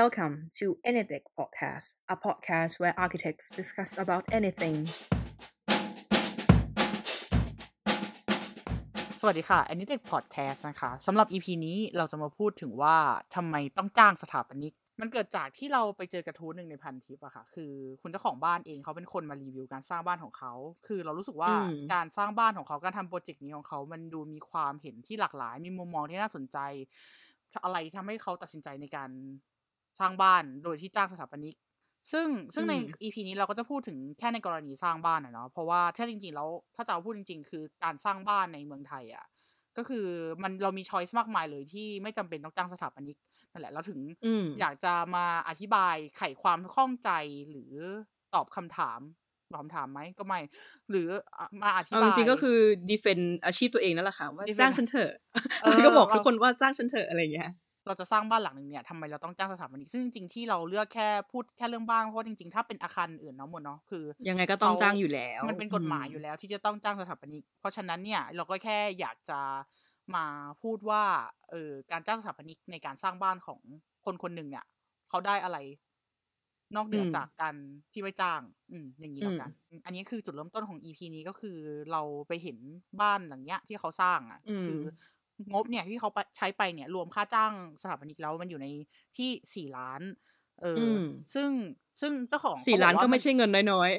Welcome to Anything Podcast, a podcast where architects discuss about anything. สวัสดีค่ะ a n i t e c Podcast นะคะสำหรับ EP นี้เราจะมาพูดถึงว่าทำไมต้องจ้างสถาปนิก มันเกิดจากที่เราไปเจอกระทู้หนึ่งในพันทิปอะค่ะ คือคุณเจ้าของบ้านเองเขาเป็นคนมารีวิวการสร้างบ้านของเขา คือเรารู้สึกว่าอืมการสร้างบ้านของเขาการทำโปรเจกต์นี้ของเขา มันดูมีความเห็นที่หลากหลาย มีมุมมองที่น่าสนใจอะไรทำให้เขาตัดสินใจในการ สร้างบ้านโดยที่จ้างสถาปนิก ซึ่งซึ่งในอืม EP นี้เราก็จะพูดถึงแค่ในกรณีสร้างบ้านอะเนาะเพราะว่าถ้าจริงๆแล้วถ้าจะเอาพูดจริง ๆ คือการสร้างบ้านในเมืองไทยอะก็คือมันเรามีช้อยส์มากมายเลยที่ไม่จำเป็นต้องจ้างสถาปนิกนั่นแหละเราถึงอืมอยากจะมาอธิบายไขความข้องใจหรือตอบคำถามตอบคำถามไหมก็ไม่ หรืออะมาอธิเอาบาจยริงๆก็คือ defend อาชีพตัวเองนั่นแหละค่ะว่า defend จ้างฉันเถอะเออแล้วก็บอกเราทุกคนว่าจ้างฉันเถอะอะไรอย่างเงี้ย เราจะสร้างบ้านหลังหนึ่งเนี่ยทำไมเราต้องจ้างสถาปนิกซึ่งจริงๆที่เราเลือกแค่พูดแค่เรื่องบ้านเพราะจริงๆ ถ้าเป็นอาคารอื่นเนาะหมดเนาะคือ ยังไงก็ต้องเขาจ้างอยู่แล้ว มันเป็นกฎหมายอยู่แล้วที่จะต้องจ้างสถาปนิก เพราะฉะนั้นเนี่ยเราก็แค่อยากจะมาพูดว่าเออการจ้างสถาปนิกในการสร้างบ้านของคนคนหนึ่งเนี่ยเขาได้อะไร นอกเหนืออมจากการที่ไม่จ้าง อืม อย่างนี้แล้วกันอืมอันนี้คือจุดเริ่มต้นของ EP นี้ก็คือเราไปเห็นบ้านหลังเนี้ย ที่เขาสร้างอะอืมคือ งบเนี่ยที่เขาไปใช้ไปเนี่ย รวมค่าจ้างสถาปนิกแล้วมันอยู่ในที่สี่ล้าน เอออมซึ่งซึ่งเจ้าของสี่เขบอล้านว่ก็ไม่นใช่เงินน้อย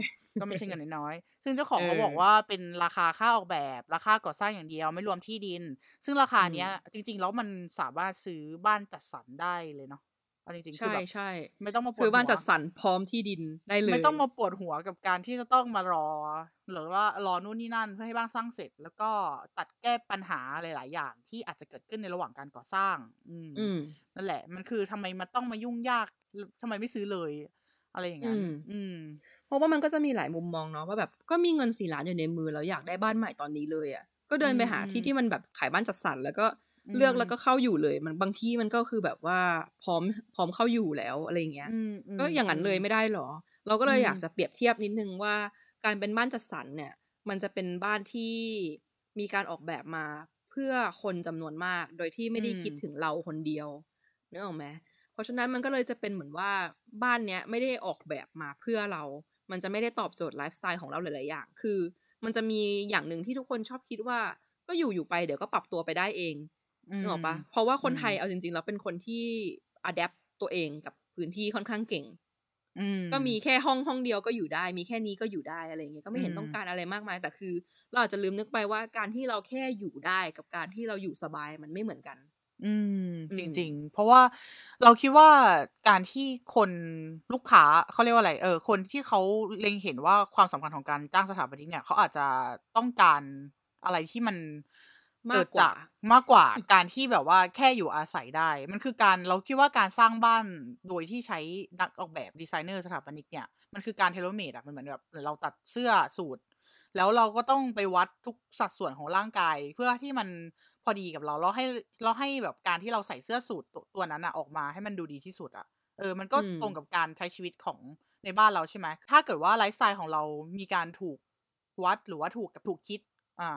ก็ไม่ใช่เงินน้อยๆ ซึ่งเจ้าของเออเขาบอกว่าเป็นราคาค่าออกแบบ ราคาก่อสร้างอย่างเดียวไม่รวมที่ดิน ซึ่งราคาเนี้ย จริง ๆ แล้วมันสามารถซื้อบ้านจัดสรรได้เลยเนาะ เอาจริงๆๆคือใช่แบบใช่ไม่ต้องมาปวดซื้อบ้านหัวจัดสรรพร้อมที่ดินได้เลย ไม่ต้องมาปวดหัวกับการที่จะต้องมารอ หรือว่ารอนู่นนี่นั่นเพื่อให้บ้านสร้างเสร็จ แล้วก็ตัดแก้ปัญหาหลาย ๆ อย่างที่อาจจะเกิดขึ้นในระหว่างการก่อสร้าง อืมอืมนั่นแหละ มันคือทำไมมันต้องมายุ่งยากทำไมไม่ซื้อเลย อะไรอย่างนั้นอืมอืมเพราะว่ามันก็จะมีหลายมุมมองเนาะว่าแบบก็มีเงินสี่ล้านอยู่ในมือแล้วอยากได้บ้านใหม่ตอนนี้เลยอะ่ะก็เดินไปหาอืมที่ที่มันแบบขายบ้านจัดสรรแล้วก็อืม เลือกแล้วก็เข้าอยู่เลย มันบางที่มันก็คือแบบว่าพร้อมพร้อมเข้าอยู่แล้วอะไรอย่างเงี้ยอืมมก็อย่างนั้นเลยมไม่ได้หรอ เราก็เลยอืมอยากจะเปรียบเทียบนิดนึงว่า การเป็นบ้านจัดสรรเนี่ย มันจะเป็นบ้านที่มีการออกแบบมาเพื่อคนจำนวนมาก โดยที่ไม่ได้คิดถึงเราคนเดียวนึกออกไหมเพราะฉะนั้นมันก็เลยจะเป็นเหมือนว่าบ้านเนี้ยไม่ได้ออกแบบมาเพื่อเรา มันจะไม่ได้ตอบโจทย์ไลฟ์สไตล์ของเราหลาย ๆ อย่าง คือ มันจะมีอย่างหนึ่งที่ทุกคนชอบคิดว่า ก็อยู่อยู่ไปเดี๋ยวก็ปรับตัวไปได้เองอืม นึกออกปะเพราะว่าคนอืมไทยเอาจริงๆแล้วเป็นคนที่อัดแอปตัวเองกับพื้นที่ค่อนข้างเก่งอืมก็มีแค่ห้องห้องเดียวก็อยู่ได้ มีแค่นี้ก็อยู่ได้อะไรอย่างเงี้ยก็ไม่เห็นอืมต้องการอะไรมากมาย แต่คือ เราอาจจะลืมนึกไปว่าการที่เราแค่อยู่ได้กับการที่เราอยู่สบายมันไม่เหมือนกันอืมอืม จริง ๆ เพราะว่าเราคิดว่าการที่คนลูกค้าเขาเรียกว่าอะไร เออ คนที่เขาเล็งเห็นว่าความสำคัญของการจ้างสถาปนิกเนี่ยเขาอาจจะต้องการอะไรที่มัน มากกว่าเอ่อ มากกว่าการที่แบบว่าแค่อยู่อาศัยได้ มันคือการเราคิดว่าการสร้างบ้านโดยที่ใช้นักออกแบบดีไซเนอร์สถาปนิกเนี่ยมันคือการ tailor-made อะมันเหมือนแบบเราตัดเสื้อสูท แล้วเราก็ต้องไปวัดทุกสัดส่วนของร่างกาย เพื่อที่มันพอดีกับเราเราให้เราให้แบบการที่เราใส่เสื้อสูทตัวตัวนั้นอะออกมาให้มันดูดีที่สุดอะเออมันก็อืมตรงกับการใช้ชีวิตของในบ้านเราใช่ไหมถ้าเกิดว่าไลฟ์สไตล์ของเรามีการถูกวัดหรือว่าถูกกับถูกคิด อ่า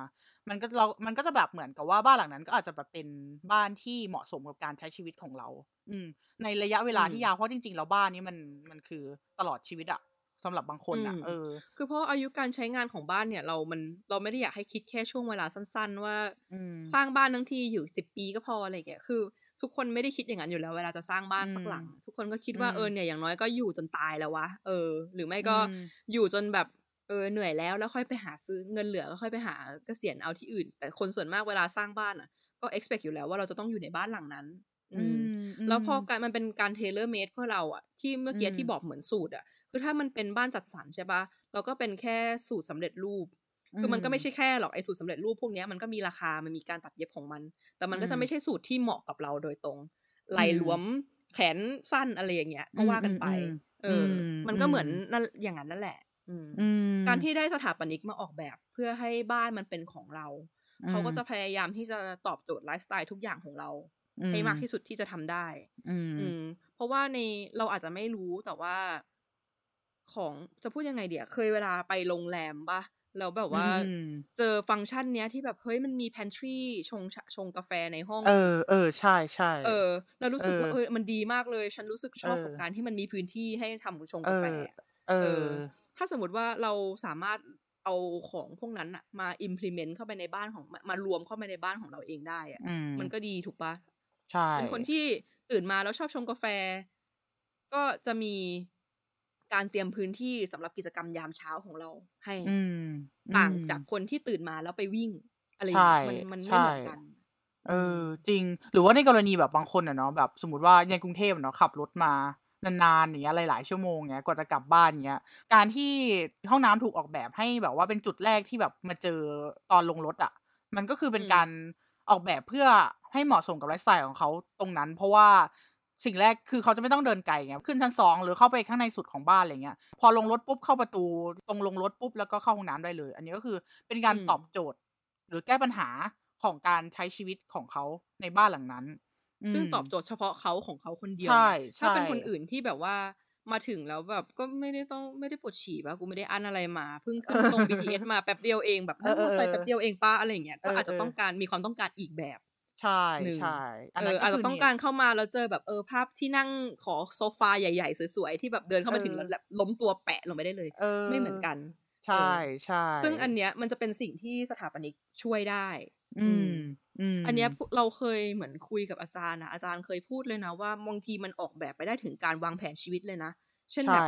มันก็เรา มันก็จะแบบเหมือนกับว่าบ้านหลังนั้น ก็อาจจะแบบเป็นบ้านที่เหมาะสมกับการใช้ชีวิตของเรา อืม ในระยะเวลาอืมที่ยาว เพราะจริงๆแล้วบ้านนี้มันมันคือตลอดชีวิตอะสำหรับบางคนอะอืมเออ คือเพราะอายุการใช้งานของบ้านเนี่ย เรา มัน เราไม่ได้อยากให้คิดแค่ช่วงเวลาสั้น ๆ ว่าอืมสร้างบ้านทั้งทีอยู่สิบปีก็พออะไรอย่างเงี้ยคือ ทุกคนไม่ได้คิดอย่างนั้นอยู่แล้ว เวลาจะสร้างบ้านสักหลัง ทุกคนก็คิดว่าอืมเออเนี่ยอย่างน้อยก็อยู่จนตายแล้ววะ เออ หรือไม่ก็อืมอยู่จนแบบ เออเหนื่อยแล้วแล้วค่อยไปหาซื้อเงินเหลือก็ค่อยไปหาเกษียณเอาที่อื่น แต่คนส่วนมากเวลาสร้างบ้านอะ ก็ expect อยู่แล้วว่าเราจะต้องอยู่ในบ้านหลังนั้น อืม แล้วพอการมันเป็นการเทเลอร์เมดเพื่อเราอะที่เมื่อกี้อืมที่บอกเหมือนสูตรอะคือถ้ามันเป็นบ้านจัดสรรใช่ปะเราก็เป็นแค่สูตรสำเร็จรูป คือมันก็ไม่ใช่แค่หรอกไอ้สูตรสำเร็จรูปพวกเนี้ยมันก็มีราคามันมีการตัดเย็บของมัน แต่มันก็อืจะมไม่ใช่สูตรที่เหมาะกับเราโดยตรงไหลหลวมแขนสั้นอะไรอย่างเงี้ยก็ว่ากันไปอืมเอออมมันก็เหมือนนั่นอย่างนั้นนั่นแหละอืมอืม การที่ได้สถาปนิกมาออกแบบเพื่อให้บ้านมันเป็นของเรา เขาก็จะพยายามที่จะตอบโจทย์ไลฟ์สไตล์ทุกอย่างของเรา ให้มากที่สุดที่จะทำได้อืมอืมเพราะว่าในเราอาจจะไม่รู้แต่ว่า ของจะพูดยังไงเดี๋ยวเคยเวลาไปโรงแรมปะแล้วแบบอืว่ามเจอฟังก์ชันเนี้ยที่แบบเฮ้ยมันมี pantry ชงชชงกาแฟในห้อง เออเออใช่เอๆอเรารู้เอสึกว่าอเออมันดีมากเลย ฉันรู้สึกชเออบกับอการที่มันมีพื้นที่ให้ทำชงเอกาแฟออะเอเอออ ถ้าสมมติว่าเราสามารถเอาของพวกนั้นอะมา implement เข้าไปในบ้านของมามารวมเข้าไปในบ้านของเราเองได้อะอืมมันก็ดีถูกเปล่า?ใช่เป็นคนที่ตื่นมาแล้วชอบชงกาแฟ ก็จะมีการเตรียมพื้นที่สำหรับกิจกรรมยามเช้าของเราให้อืมอืต่างมจากคนที่ตื่นมาแล้วไปวิ่ง อะไรอใชย่าง่เงี้ยมันมันใชไม่่เหมือนกันเออือมจริง หรือว่าในกรณีแบบบางคนอะเนาะแบบ สมมุติว่าในกรุงเทพอะเนาะขับรถมา นานๆอย่างเงี้ยหลายๆชั่วโมงเงี้ยกว่าจะกลับบ้านเงี้ยการที่ห้องน้ำถูกออกแบบให้แบบว่าเป็นจุดแรกที่แบบมาเจอตอนลงรถอะมันก็คือเป็อืนมการออกแบบเพื่อให้เหมาะสมกับไลฟ์สไตล์ของเขาตรงนั้น เพราะว่าสิ่งแรกคือเขาจะไม่ต้องเดินไกลไงขึ้นชั้น2หรือเข้าไปข้างในสุดของบ้านอะไรเงี้ยพอลงรถปุ๊บเข้าประตู ตรงลงรถปุ๊บแล้วก็เข้าห้องน้ำได้เลย อันนี้ก็คือเป็นกาอืรตอบมโจทย์ หรือแก้ปัญหาของการใช้ชีวิตของเขาในบ้านหลังนั้นอื ซึ่งมตอบโจทย์เฉพาะเขาของเขาคนเดีใชยว่ไงใชถ้า่เป็นคนอื่นที่แบบว่ามาถึงแล้วแบบก็ไม่ได้ต้องไม่ได้ปวดฉี่เปล่ากูไม่ได้อั้นอะไรมาเพิ่งเอขึ้นตรงอ BTS มาแป๊บเดียวเองแบบเอนั่งมอไซค์แป๊บอเดียวเองเปล่าอะไรอย่างเงี้ยๆเอก็อาจจะต้อองการมีความต้องการอีกแบบๆใช่หนึ่งๆอันเอนั้อนก็อาจคืจะอต้องเนีกา่ยรเข้ามาแล้วเจอแบบเออภาพที่นั่งขอโซฟาใหญ่ๆ สวยๆ ที่แบบเดินเข้าเอมาถึงแล้วอแบบล้มตัวแปะลงไปได้เลยเอไม่เหมืออนกัน ใชเออ่ซึ่งอันๆเนี้ยมันจะเป็นสิ่งที่สถาปนิกช่วยได้ อือืมม อือันเนี้ยมพเราเคยเหมือนคุยกับอาจารย์อะอาจารย์เคยพูดเลยนะว่าบางทีมันออกแบบไปได้ถึงการวางแผนชีวิตเลยนะ เช่นใชแบบ่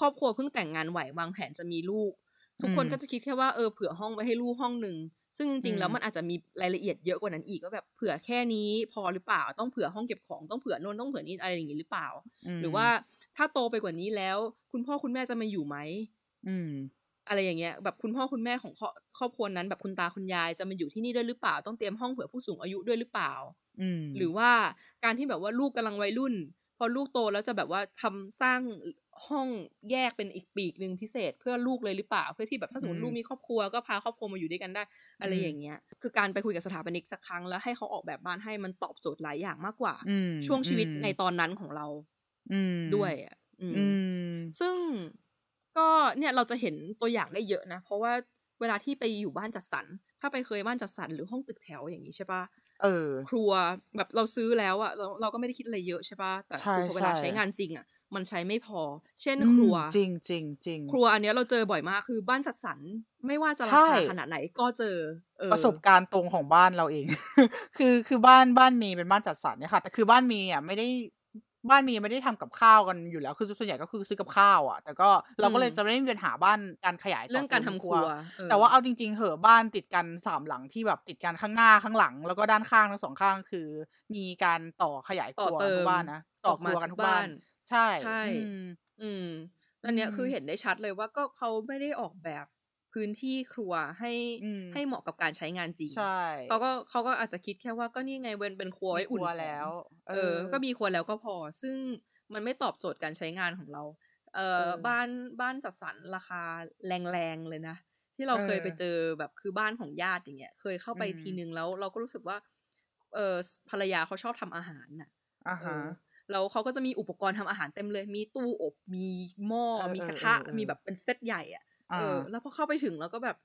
ครอบครัวเพิ่งแต่งงานใหม่วางแผนจะมีลูกอืทุกคนก็มจะคิดแค่ว่าเออเผื่อห้องไว้ให้ลูกห้องหนึ่งซึ่งจอืริงๆ แล้วมัมนอาจจะมีรายละเอียดเยอะกว่านั้นอีกว่าแบบเผื่อแค่นี้พอหรือเปล่าต้องเผื่อห้องเก็บของต้องเผื่อโน่นต้องเผื่อนี่อะไรอย่างงี้หรือเปล่าอืหรือมว่าถ้าโตไปกว่านี้แล้ว คุณพ่อคุณแม่จะมาอยู่ไหม? อืมอะไรอย่างเงี้ยแบบคุณพ่อคุณแม่ของครอครอบครัวนั้น แบบคุณตาคุณยายจะมาอยู่ที่นี่ด้วยหรือเปล่า ต้องเตรียมห้องเผื่อผู้สูงอายุด้วยหรือเปล่า?อืมหรือว่าการที่แบบว่าลูกกำลังวัยรุ่น พอลูกโตแล้วจะแบบว่าทำสร้างอห้องแยกเป็นอีกปีกหนึ่งพิเศษเพื่อลูกเลยหรือเปล่า?เพื่อที่แบบถ้าสอืมมุติลูกมมีครอบครัวก็พาครอบครัวมาอยู่ด้วยกันได้ออืะไรอย่างมเงี้ย คือการไปคุยกับสถาปนิกสักครั้งแล้วให้เขาออกแบบบ้านให้มันตอบโจทย์หลายอย่างมากกว่าอืมช่วงอืชีวิตมในตอนนั้นของเราอืมด้วยอะอือืมมซึ่ง ก็เนี่ยเราจะเห็นตัวอย่างได้เยอะนะ เพราะว่าเวลาที่ไปอยู่บ้านจัดสรร ถ้าไปเคยบ้านจัดสรรหรือห้องตึกแถวอย่างงี้ใช่เปล่าเออ ครัวแบบเราซื้อแล้วอะเราเราก็ไม่ได้คิดอะไรเยอะใช่เปล่าแต่ใช่คือพอเวลาใช้งาๆนจริงอะมันใช้ไม่พอ เช่นอืคมรัว จริงๆๆครัวอันเนี้ยเราเจอบ่อยมากคือบ้านจัดสรรไม่ว่าจะใชรา่คาขนาดไหนก็เจอเอประสบอการณ์ตรงของบ้านเราเอง คือคือบ้านบ้านเมย์เป็นบ้านจัดสรรเนี่ยค่ะแต่คือบ้านเมย์อะไม่ได้ บ้านเมย์ไม่ได้ทำกับข้าวกันอยู่แล้ว คือส่วนใหญ่ก็คือซื้อกับข้าวอะแต่ก็อืเราก็เลยมจะไม่ได้มีปัญหาบ้านการขยายเรื่ต่อองเติการมทำคครัรัววเอแต่ว่าอเอาจริง ๆเหอะบ้านติดกัน3หลังที่แบบติดกันข้างหน้าข้างหลัง แล้วก็ด้านข้างทั้ง2ข้างคือ มีการต่อขยายคต่อรัวเติกันทุมกบ้านนะอต่ออกคมารัวกัทุนกทุกบ้าบ้านนใช่ใช่ อืมอืมออันเนี้ยคือืมเห็นได้ชัดเลยว่าก็เขาไม่ได้ออกแบบ พื้นที่ครัวให้อืมให้เหมาะกับการใช้งานจริงใช่เขาก็เขาก็อาจจะคิดแค่ว่าก็นี่ไงเวนเป็นครัวมไวี้คอุ่รันวขแลอ้งวเอเอออ ก็มีครัวแล้วก็พอ ซึ่งมันไม่ตอบโจทย์การใช้งานของเรา เอ่เอออบ้านบ้านจัดสรรราคาแรงๆเลยนะ ที่เราเอเคยไปอเจอแบบคือบ้านของญาติอย่างเงี้ย เคยเข้าอืไปทีมหนึ่งแล้วเราก็รู้สึกว่า เอ่อสภรรยาเขาชอบทำอาหารน่ะอะเอฮะอแล้วเขาก็จะมีอุปกรณ์ทำอาหารเต็มเลย มีตู้อบ มีหม้อเออมีกระทะ มีแบๆๆๆบเป็นเซตใหญ่อะอา เออ แล้วพอเข้าไปถึงเราก็แบบ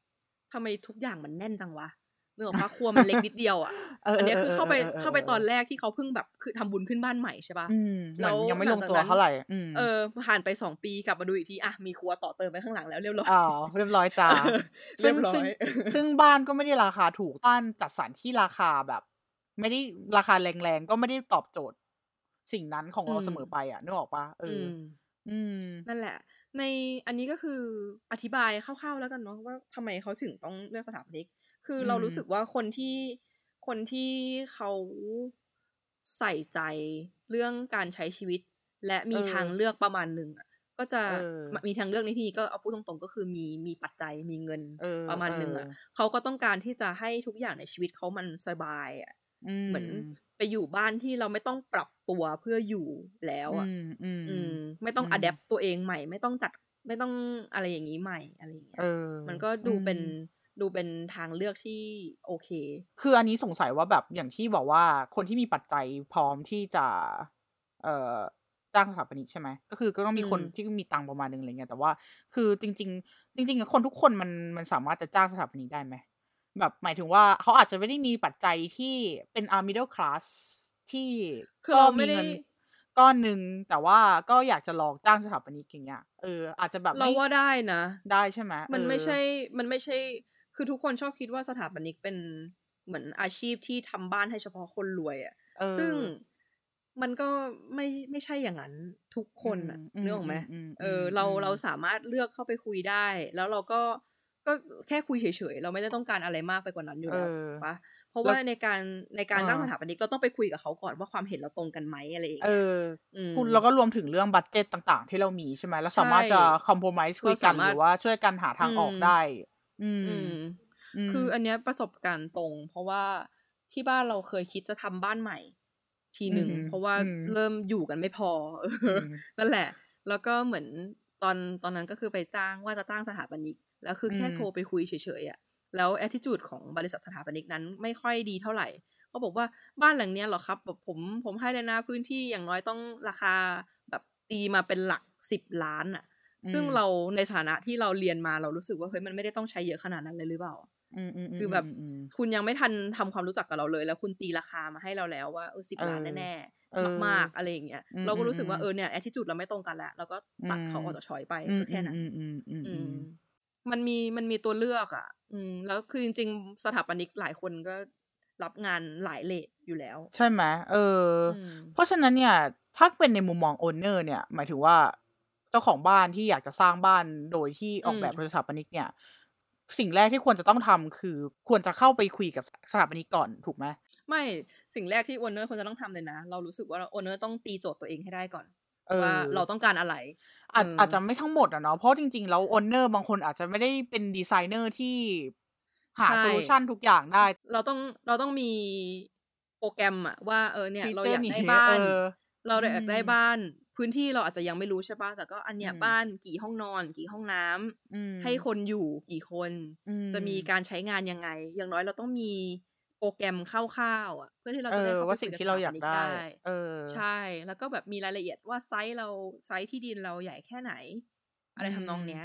ทำไมทุกอย่างมันแน่นจังวะนึกออกเปล่าครัวมันเล็กนิดเดียวอะเอออันเนี้ยคือเข้าไปๆเข้าไปตอนๆๆๆๆแรกที่เขาเพิ่งแบบคือทำบุญขึ้นบ้านใหม่ใช่เปล่าอืมเหแลมือ้นวยังไม่หลลังงจากตัวนั้นเท่าไรอืมเออผ่านไป2ปีกลับมาดูอีกทีอะมีครัวต่อเติมไปข้างหลังแล้วเรียบร้อยอ๋อเรียบร้อยจ้ะเออซเรึี่ยงบร้อซึ่งยซึ่งบ้านก็ไม่ได้ราคาถูกบ้านจัดสรรที่ราคาแบบ ไม่ได้ราคาแรงๆก็ไม่ได้ตอบโจทย์ สิ่งนั้นของอืเรามเสมอไปอะนึกออกเปล่า?เออือมอืมนั่นแหละ ในอันนี้ก็คืออธิบายคร่าวๆแล้วกันเนาะว่าทำไมเขาถึงต้องเลือกสถาปนิก คืออืเรารู้สึกมว่าคนที่คนที่เขาใส่ใจเรื่องการใช้ชีวิต และมีทางเออเลือกประมาณหนึ่งอะก็จะเออมมีทางเลือกในที่นี้ก็เอาพูดตรงๆ ก็คือมีมีปัจจัยมีเงินเออประมาณหนึ่งอะๆเขาก็ต้องการที่จะให้ทุกอย่างในชีวิตเขามันสบายอะอืเหมือนมไปอยู่บ้านที่เราไม่ต้องปรับ ตัวเพื่ออยู่แล้วอือะมอืมอืมไม่ต้องอืมอะแดปต์ตัวเองใหม่ ไม่ต้องจัดไม่ต้องอะไรอย่างงี้ใหม่อะไรอย่างเงี้เอยอมันก็อืดูเป็นมดูเป็นทางเลือกที่โอเค คืออันนี้สงสัยว่าแบบอย่างที่บอกว่าคนที่มีปัจจัยพร้อมที่จะ เอ่อจ้างสถาปนิกใช่ไหมก็คือก็ต้องมีคนอืมที่มีตังค์ประมาณนึงอะไรเงี้ยแต่ว่าคือจริง ๆ จริงๆอะคนทุกคนมันมันสามารถจะจ้างสถาปนิกได้ไหมแบบหมายถึงว่าเขาอาจจะไม่ได้มีปัจจัยที่เป็นอาร์ middle class ที่คือก็เรามีไม่ได้เงินก้อนหนึ่งแต่ว่าก็อยากจะลองจ้างสถาปนิกอย่างเงี้ยเอออาจจะแบบเราไม่ว่าได้นะ ได้ใช่ไหมมันเออไม่ใช่มันไม่ใช่ คือทุกคนชอบคิดว่าสถาปนิกเป็นเหมือนอาชีพที่ทำบ้านให้เฉพาะคนรวยอะเออซึ่งมันก็ไม่ไม่ใช่อย่างนั้นทุกคนอะอืมนึกออกไหมอืมอืมเอออมเราอืมเราสามารถเลือกเข้าไปคุยได้ แล้วเราก็ก็แค่คุยเฉยๆ เราไม่ได้ต้องการอะไรมากไปกว่านั้นอยู่แล้วเออถูกปะ เพราะว่าแล้วในการในการอ่าจ้างสถาปนิกเราต้องไปคุยกับเขาก่อนว่าความเห็นเราตรงกันไหมอะไรอย่างเอเงี้ยออืมคุณแล้วก็รวมถึงเรื่องบัตเจ็ตต่างๆ ที่เรามีใช่ไหมแล้วสามารถใช่จะคอมโพม i s e คุยกันเราสามารถหรือว่าช่วยกันหาทางออกอืมได้ อืมอืมมคืออันเนี้ยประสบการณ์ตรง เพราะว่าที่บ้านเราเคยคิดจะทำบ้านใหม่ ทีหนึ่งอืมเพราะว่าอืมเริ่มอยู่กันไม่พอเอออมนั่นแหละ แล้วก็เหมือนตอนตอนนั้นก็คือไปจ้างว่าจะจ้างสถาปนิกแล้วคือแค่อืมโทรไปคุยเฉยๆอะ แล้วแอ t i จูดของบริษัทสถาปนิกนั้นไม่ค่อยดีเท่าไหร่เขาบอกว่าบ้านหลังเนี้ยเหรอครับแบบผมผมให้เลยนะพื้นที่อย่างน้อยต้องราคาแบบตีมาเป็นหลักสิบล้านอะซึ่งอืมเราในฐานะที่เราเรียนมาเรารู้สึกว่าเฮ้ยมันไม่ได้ต้องใช้เยอะขนาดนั้นเลยหรือเปล่าอืมอืมมคือแบบมมคุณยังไม่ทันทำความรู้จักกับเราเลย แล้วคุณตีราคามาให้เราแล้วว่าเออสิบเออล้านแน่เออๆมากๆอะไรอย่างเงี้ยอืมเราก็รู้สึกว่าอืมเออเนี่ยแอ t i จูดเราไม่ตรงกันแล้วเราก็ตัดเขาออกจากชอยไปอืมก็แค่นั้นอื มอืมอืมอือืมมมันมีมันมีตัวเลือกอะ อืม แล้วคือจริง ๆ สถาปนิกหลายคนก็รับงานหลายเลทอยู่แล้ว ใช่ไหมเออออืมเพราะฉะนั้นเนี่ย ถ้าเป็นในมุมมอง owner เนี่ย หมายถึงว่าเจ้าของบ้านที่อยากจะสร้างบ้านโดยที่ออกแบบอืมโดยสถาปนิกเนี่ย สิ่งแรกที่ควรจะต้องทำคือควรจะเข้าไปคุยกับสถาปนิกก่อนถูกไหมไม่สิ่งแรกที่ owner ควรจะต้องทำเลยนะ เรารู้สึกว่า owner ต้องตีโจทย์ตัวเองให้ได้ก่อนเออ ว่าเราต้องการอะไรอาจเอาจจะไม่ทั้งหมดอะเนาะเพราะจริงๆแล้ว owner บางคนอาจจะไม่ได้เป็นดีไซเนอร์ที่หาใช่โซลูชันทุกอย่างได้ เราต้องเราต้องมีโปรแกรมอะว่าเออเนี่ยฟีเราเจออร์ยากนี้ได้บ้านเออเราอยากได้อืมบ้าน พื้นที่เราอาจจะยังไม่รู้ใช่ปะแต่ก็อันเนี้ยอืมบ้านกี่ห้องนอน กี่ห้องน้ำอืมให้คนอยู่กี่คนอืจะมีการใช้งานยังไง อย่างน้อยเราต้องมี โปรแกรมคร่าวๆอะ เพื่อที่เราเอจะได้อเข้าไปว่าคุสิ่ยงกับที่เราอยากสถปนิได้ เออ ใช่ แล้วก็แบบมีรายละเอียดว่าไซส์เราไซส์ที่ดินเราใหญ่แค่ไหน อะไรทำนองเนี้ย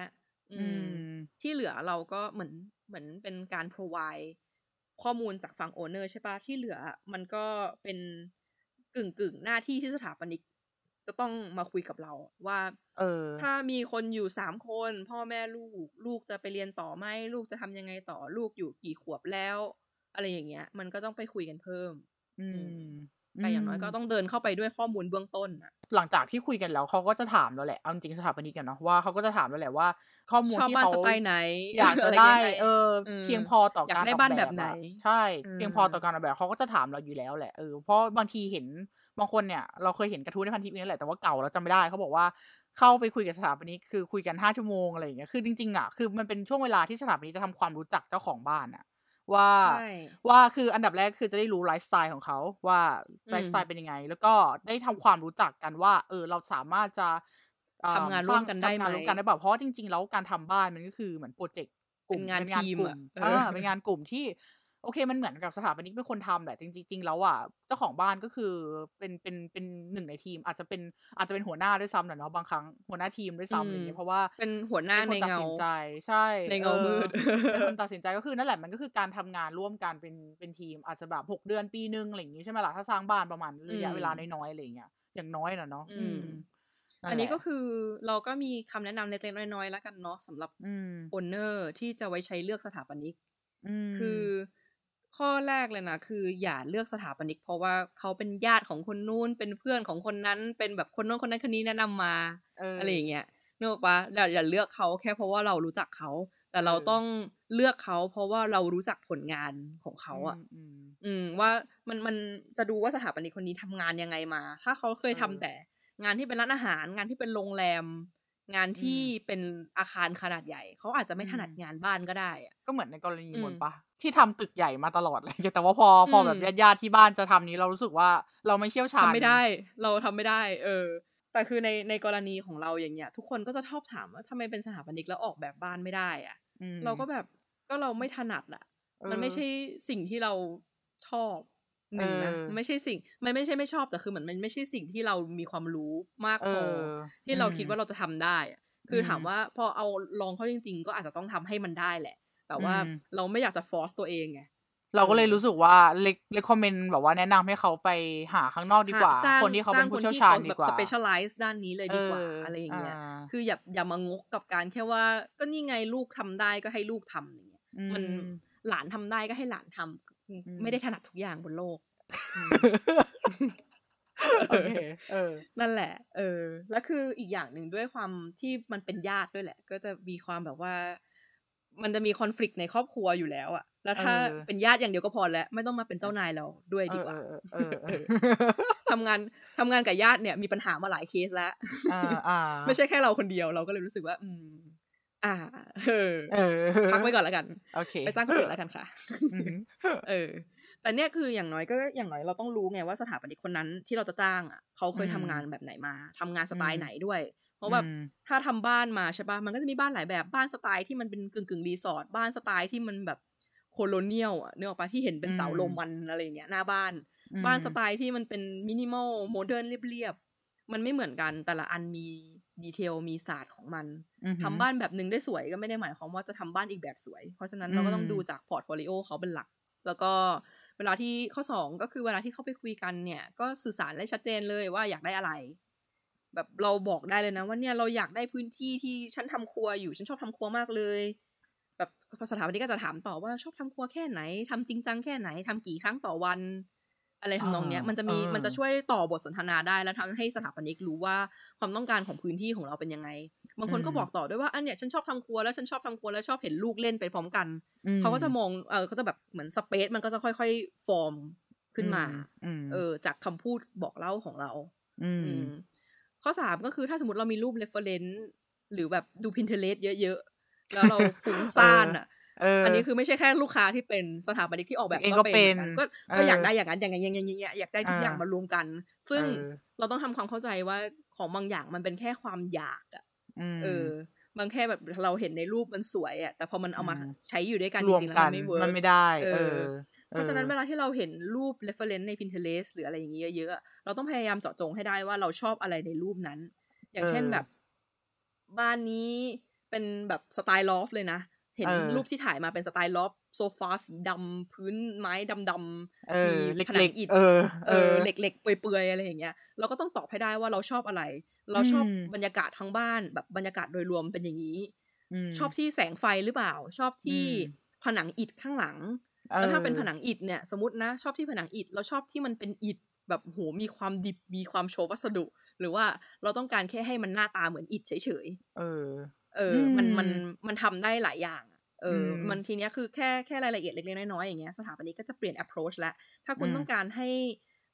อือืมมที่เหลือเราก็เหมือนเหมือนเป็นการ provide ข้อมูลจากฝั่งโอเนอร์ใช่ปะที่เหลือมันก็เป็นกึ่งกึ่งๆหน้าที่ที่สถาปนิก จะต้องมาคุยกับเราว่า เออ ถ้ามีคนอยู่สามคน พ่อแม่ลูก ลูกจะไปเรียนต่อไหมลูกจะทำยังไงต่อลูกอยู่กี่ขวบแล้ว อะไรอย่างเงี้ย มันก็ต้องไปคุยกันเพิ่ม อืมแต่อย่างน้อยก็ต้องเดินเข้าไปด้วยข้อมูลเบื้องต้นอะหลังจากที่คุยกันแล้วเขาก็จะถามแล้วแหละเอาจริงๆสถาปนิกกันเนาะว่าเขาก็จะถามแล้วแหละว่า ข้อมูลชอบที่บ้านเขาสไตล์ไหนอยากจะอะไรได้เงี้ยเออเออเพียงพอต่ออยากการได้ออกบ้านแบแบบบไหนอะใช่เออเพียงพอต่อการออกแบบเขาก็จะถามเราอยู่แล้วแหละเออเพราะบางทีเห็นบางคนเนี่ยเราเคยเห็นกระทู้ในพันทิปนี่แหละแต่ว่าเก่าเราจำไม่ได้เขาบอกว่าเข้าไปคุยกับสถาปนิกคือคุยกันห้าชั่วโมงอะไรอย่างเงี้ยคือจริงๆอะคือมันเป็นช่วงเวลาที่สถาปนิกจะทำความรู้จักเจ้าของบ้านอะ ว่าใช่ว่าคืออันดับแรกคือจะได้รู้ไลฟ์สไตล์ของเขาว่าอืมไลฟ์สไตล์เป็นยังไง แล้วก็ได้ทำความรู้จักกันว่า เออ เราสามารถจะเอ่อทำงานร่วมกันได้ทำงานไหมร่วมกันได้แบบเพราะว่าจริงๆ แล้วการทำบ้านมันก็คือเหมือนโปรเจกต์กลุ่มเป็นงานเป็นงานทีมกลุ่อะมเอออ่อ่าเป็นงานกลุ่มที่ โอเคมันเหมือนกับสถาปนิกเป็นคนทำแหละจริงๆแล้วอะเจ้าของบ้านก็คือเป็นเป็นเป็นหนึ่งในทีม อาจจะเป็นอาจจะเป็นหัวหน้าด้วยซ้ำแหละเนาะบางครั้งหัวหน้าทีมด้วยซ้ำอะไรอย่างเงี้ยเพราะว่าเป็นหัวหน้าเป็นคนตัดในเงาสินใจ ใช่ในเงามืดออเป็นคนตัดสินใจก็คือนั่นแหละมันก็คือการทำงานร่วมกันเป็นเป็นทีม อาจจะแบบหกเดือนปีนึงอะไรอย่างงี้ใช่ไหมล่ะถ้าสร้างบ้านประมาณระยะอืมเวลาน้อยๆอะไรอย่างเงี้ยอย่างน้อยนะเนาะอืมนั่อันนแหนี้ละก็คือเราก็มีคำแนะนำเล็กๆน้อยๆแล้วกันเนาะสำหรับอืมโอนเนอร์ที่จะไว้ใช้เลือกสถาปนิกอืมคือ ข้อแรกเลยนะคืออย่าเลือกสถาปนิก เพราะว่าเขาเป็นญาติของคนนู้นเป็นเพื่อนของคนนั้นเป็นแบบคนโน้นคนนั้นคนนี้แนะนำมาเออออะไรอย่างเงี้ยนึกออกปะอย่าอย่าเลือกเขาแค่เพราะว่าเรารู้จักเขา แต่เราเออต้องเลือกเขา เพราะว่าเรารู้จักผลงานของเขาอะมอืมอืมว่ามันมันจะดูว่าสถาปนิกคนนี้ทำงานยังไงมา ถ้าเขาเคยทำเออแต่ งานที่เป็นร้านอาหาร งานที่เป็นโรงแรม งานที่เป็นอาคารขนาดใหญ่ เขาอาจจะไม่ถนัดอืมงานบ้านก็ได้อะก็เหมือนในกรณีอืมมนปะ ที่ทำตึกใหญ่มาตลอดเลยแต่ว่าพอพออมแบบญาติๆที่บ้านจะทำนี้เรารู้สึกว่าเราไม่เชี่ยวชาญทำไม่ได้ เราทำไม่ได้ เออ แต่คือในในกรณีของเราอย่างเงี้ย ทุกคนก็จะชอบถามว่าทำไมเป็นสถาปนิกแล้วออกแบบบ้านไม่ได้อะอืมเราก็แบบก็เราไม่ถนัดอะเออมันไม่ใช่สิ่งที่เราชอบหนึ่งนะเออไม่ใช่สิ่งมันไม่ใช่ไม่ชอบแต่คือเหมือนมันไม่ใช่สิ่งที่เรามีความรู้มากเอพออที่เราอืมคิดว่าเราจะทำได้อะคืออมถามว่าพอเอาลองเข้าจริง ๆ ก็อาจจะต้องทำให้มันได้แหละ แต่ว่าอืมเราไม่อยากจะฟอร์สตัวเองไงเราก็เลยเออรู้สึกว่าเล็กเล็กคอมเมนต์แบบว่าแนะนำให้เขาไปหาข้างนอกดีกว่าจ้งคนที่เขาเป็นผู้เชี่ยวจ้งชาญคดีแบบกว่าสเปเชียลไลซ์ด้านนี้เลยดีกว่าเออออะไรอย่างเงี้ยอ่าคืออย่าอย่ามางกกับการแค่ว่า ก็นี่ไงลูกทำได้ก็ให้ลูกทำอย่างเงี้ยอืมันหลานทำได้ก็ให้หลานทำอืมไม่ได้ถนัดทุกอย่างบนโลกอืมโอเคเออ นั่นแหละ เออ แล้วคืออีกอย่างหนึ่งด้วยความที่มันเป็นญาติด้วยแหละ ก็จะมีความแบบว่า มันจะมีคอน FLICT ในครอบครัวอยู่แล้วอะแล้วถ้าเออเป็นญาติอย่างเดียวก็พอแล้ว ไม่ต้องมาเป็นเจ้านายเราด้วยดีกว่าเออเออเออเออทำงานทำงานกับญาติเนี่ยมีปัญหามาหลายเคสแล้วอ่าอ่าไม่ใช่แค่เราคนเดียวเราก็เลยรู้สึกว่า อืม อ่าเออเออพักไว้ก่อนแล้วกันโอเคไปจ้างคนอื่นแล้วกันค่ะอืมเออ แต่เนี่ยคืออย่างน้อยก็อย่างน้อยเราต้องรู้ไงว่าสถาปนิกคนนั้นที่เราจะจ้างอะเขาเคยอืมทำงานแบบไหนมาทำงานสไตอืล์มไหนด้วย เพราะแบบอืมถ้าทำบ้านมาใช่ปะมันก็จะมีบ้านหลายแบบบ้านสไตล์ที่มันเป็นกึ่งกึ่งๆรีสอร์ทบ้านสไตล์ที่มันแบบ colonial อะนึกออกปะที่เห็นเป็นเสาอืมโรมันอะไรอย่างเงี้ยหน้าบ้านอืมบ้านสไตล์ที่มันเป็น minimal modern เรียบๆมันไม่เหมือนกันแต่ละอันมี detail มีศาสตร์ของมันอือหือทำบ้านแบบหนึ่งได้สวยก็ไม่ได้หมายความว่าจะทำบ้านอีกแบบสวย เพราะฉะนั้นเราก็ต้องอืมดูจาก portfolio เขาเป็นหลัก แล้วก็เวลาที่ข้อสองก็คือเวลาที่เข้าไปคุยกันเนี่ย ก็สื่อสารได้ชัดเจนเลยว่าอยากได้อะไร แบบเราบอกได้เลยนะว่าเนี่ยเราอยากได้พื้นที่ที่ฉันทำครัวอยู่ฉันชอบทำครัวมากเลย แบบสถาปนิกก็จะถามต่อว่าชอบทำครัวแค่ไหนทำจริงจังแค่ไหนทำกี่ครั้งต่อวัน อะไรทำนองเนี้ยอ่ามันจะมีเออมันจะช่วยต่อบทสนทนาได้แล้วทำให้สถาปนิกรู้ว่าความต้องการของพื้นที่ของเราเป็นยังไง บางคนก็บอกต่อด้วยว่าอันเนี้ยฉันชอบทำครัวแล้วฉันชอบทำครัวแล้วชอบเห็นลูกเล่นไปพร้อมกันอืมเขาก็จะมองเออเขาจะแบบเหมือนสเปซมันก็จะค่อย ๆ ฟอร์มขึ้นมาอืมเออ จากคำพูดบอกเล่าของเรา อืมอืม ข้อสามก็คือถ้าสมมติเรามีรูป reference หรือแบบดู Pinterest เยอะๆ แล้วเราฟุ้งซ่านอะเอออัอันนี้คือไม่ใช่แค่ลูกค้าที่เป็นสถาปนิกที่ออกแบบเองก็เป็นหมือก็เออก็อยากได้อย่างนั้นอย่างนั้นอย่างนั้นอย่างนี้อยากได้ทุกอย่างอ่ามมารวมกัน ซึ่งเออเราต้องทำความเข้าใจว่าของบางอย่างมันเป็นแค่ความอยากอะมเออบางแค่แบบเราเห็นในรูปมันสวยอะแต่พอมันเอามาอืมใช้อยู่ด้วยกันรจวมริงๆแล้วกัมันนไม่เวิร์มันกไม่ได้เอเอออ เพราะฉะนั้นเวลาที่เราเห็นรูป reference ใน Pinterest หรืออะไรอย่างเงี้ยเยอะๆอะ เราต้องพยายามเจาะจงให้ได้ว่าเราชอบอะไรในรูปนั้น อย่างเช่นเออแบบ บ้านนี้เป็นแบบสไตล์ลอฟเลยนะ เห็นเออรูปที่ถ่ายมาเป็นสไตล์ลอฟโซฟาสีดำพื้นไม้ดำๆเออมีผนัเล็งกอิฐๆเออเออเหล็กๆเปื่อยๆอะไรอย่างเงี้ยเราก็ต้องตอบให้ได้ว่าเราชอบอะไร เราชอบอืมบรรยากาศทั้งบ้านแบบบรรยากาศโดยรวมเป็นอย่างนี้มชอบที่แสงไฟหรือเปล่า ชอบที่อืมผนังอิฐข้างหลังเออแล้วถ้าเป็นผนังอิฐเนี่ย สมมตินะ ชอบที่ผนังอิฐเราชอบที่มันเป็นอิฐ แบบโหมีความดิบมีความโชว์วัสดุ หรือว่าเราต้องการแค่ให้มันหน้าตาเหมือนอิฐเฉยเออๆเอออมมันมันมันทำได้หลายอย่างอะเอออมมันทีเนี้ยคือแค่แค่รายละเอียดเล็กๆน้อยๆอย่างเงี้ยสถาปนิกก็จะเปลี่ยน approach แล้วถ้าคุณอืมต้องการให้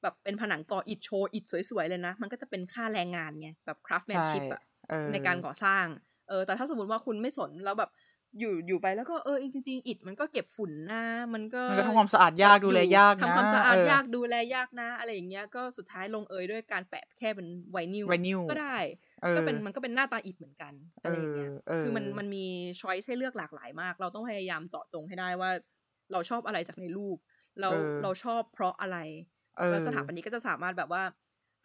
แบบเป็นผนังก่ออิฐโชว์อิฐสวยๆเลยนะ มันก็จะเป็นค่าแรงงานไงแบบ craftsmanship อะเออในการก่อสร้างเออแต่ถ้าสมมติว่าคุณไม่สนแล้วแบบ อยู่อยู่ไปแล้วก็เออจริงๆอิฐมันก็เก็บฝุ่นนะมันก็มันก็ทำความสะอาดยากดูแลยากนะทำความสะอาดเยากดูแลยากนะ อะไรอย่างเงี้ยก็สุดท้ายลงเอยด้วยการแปะแค่เป็นไวนิลไวนิลก็ได้เออก็เป็นมันก็เป็นหน้าตาอิฐเหมือนกันอะไรอย่างเงี้ยเออเออคือมันมันมีช้อยส์ให้เลือกหลากหลายมาก เราต้องพยายามเจาะจงให้ได้ว่า เราชอบอะไรจากในรูป เราเออเราชอบเพราะอะไรเออแล้วสถาปนิกก็จะสามารถแบบว่า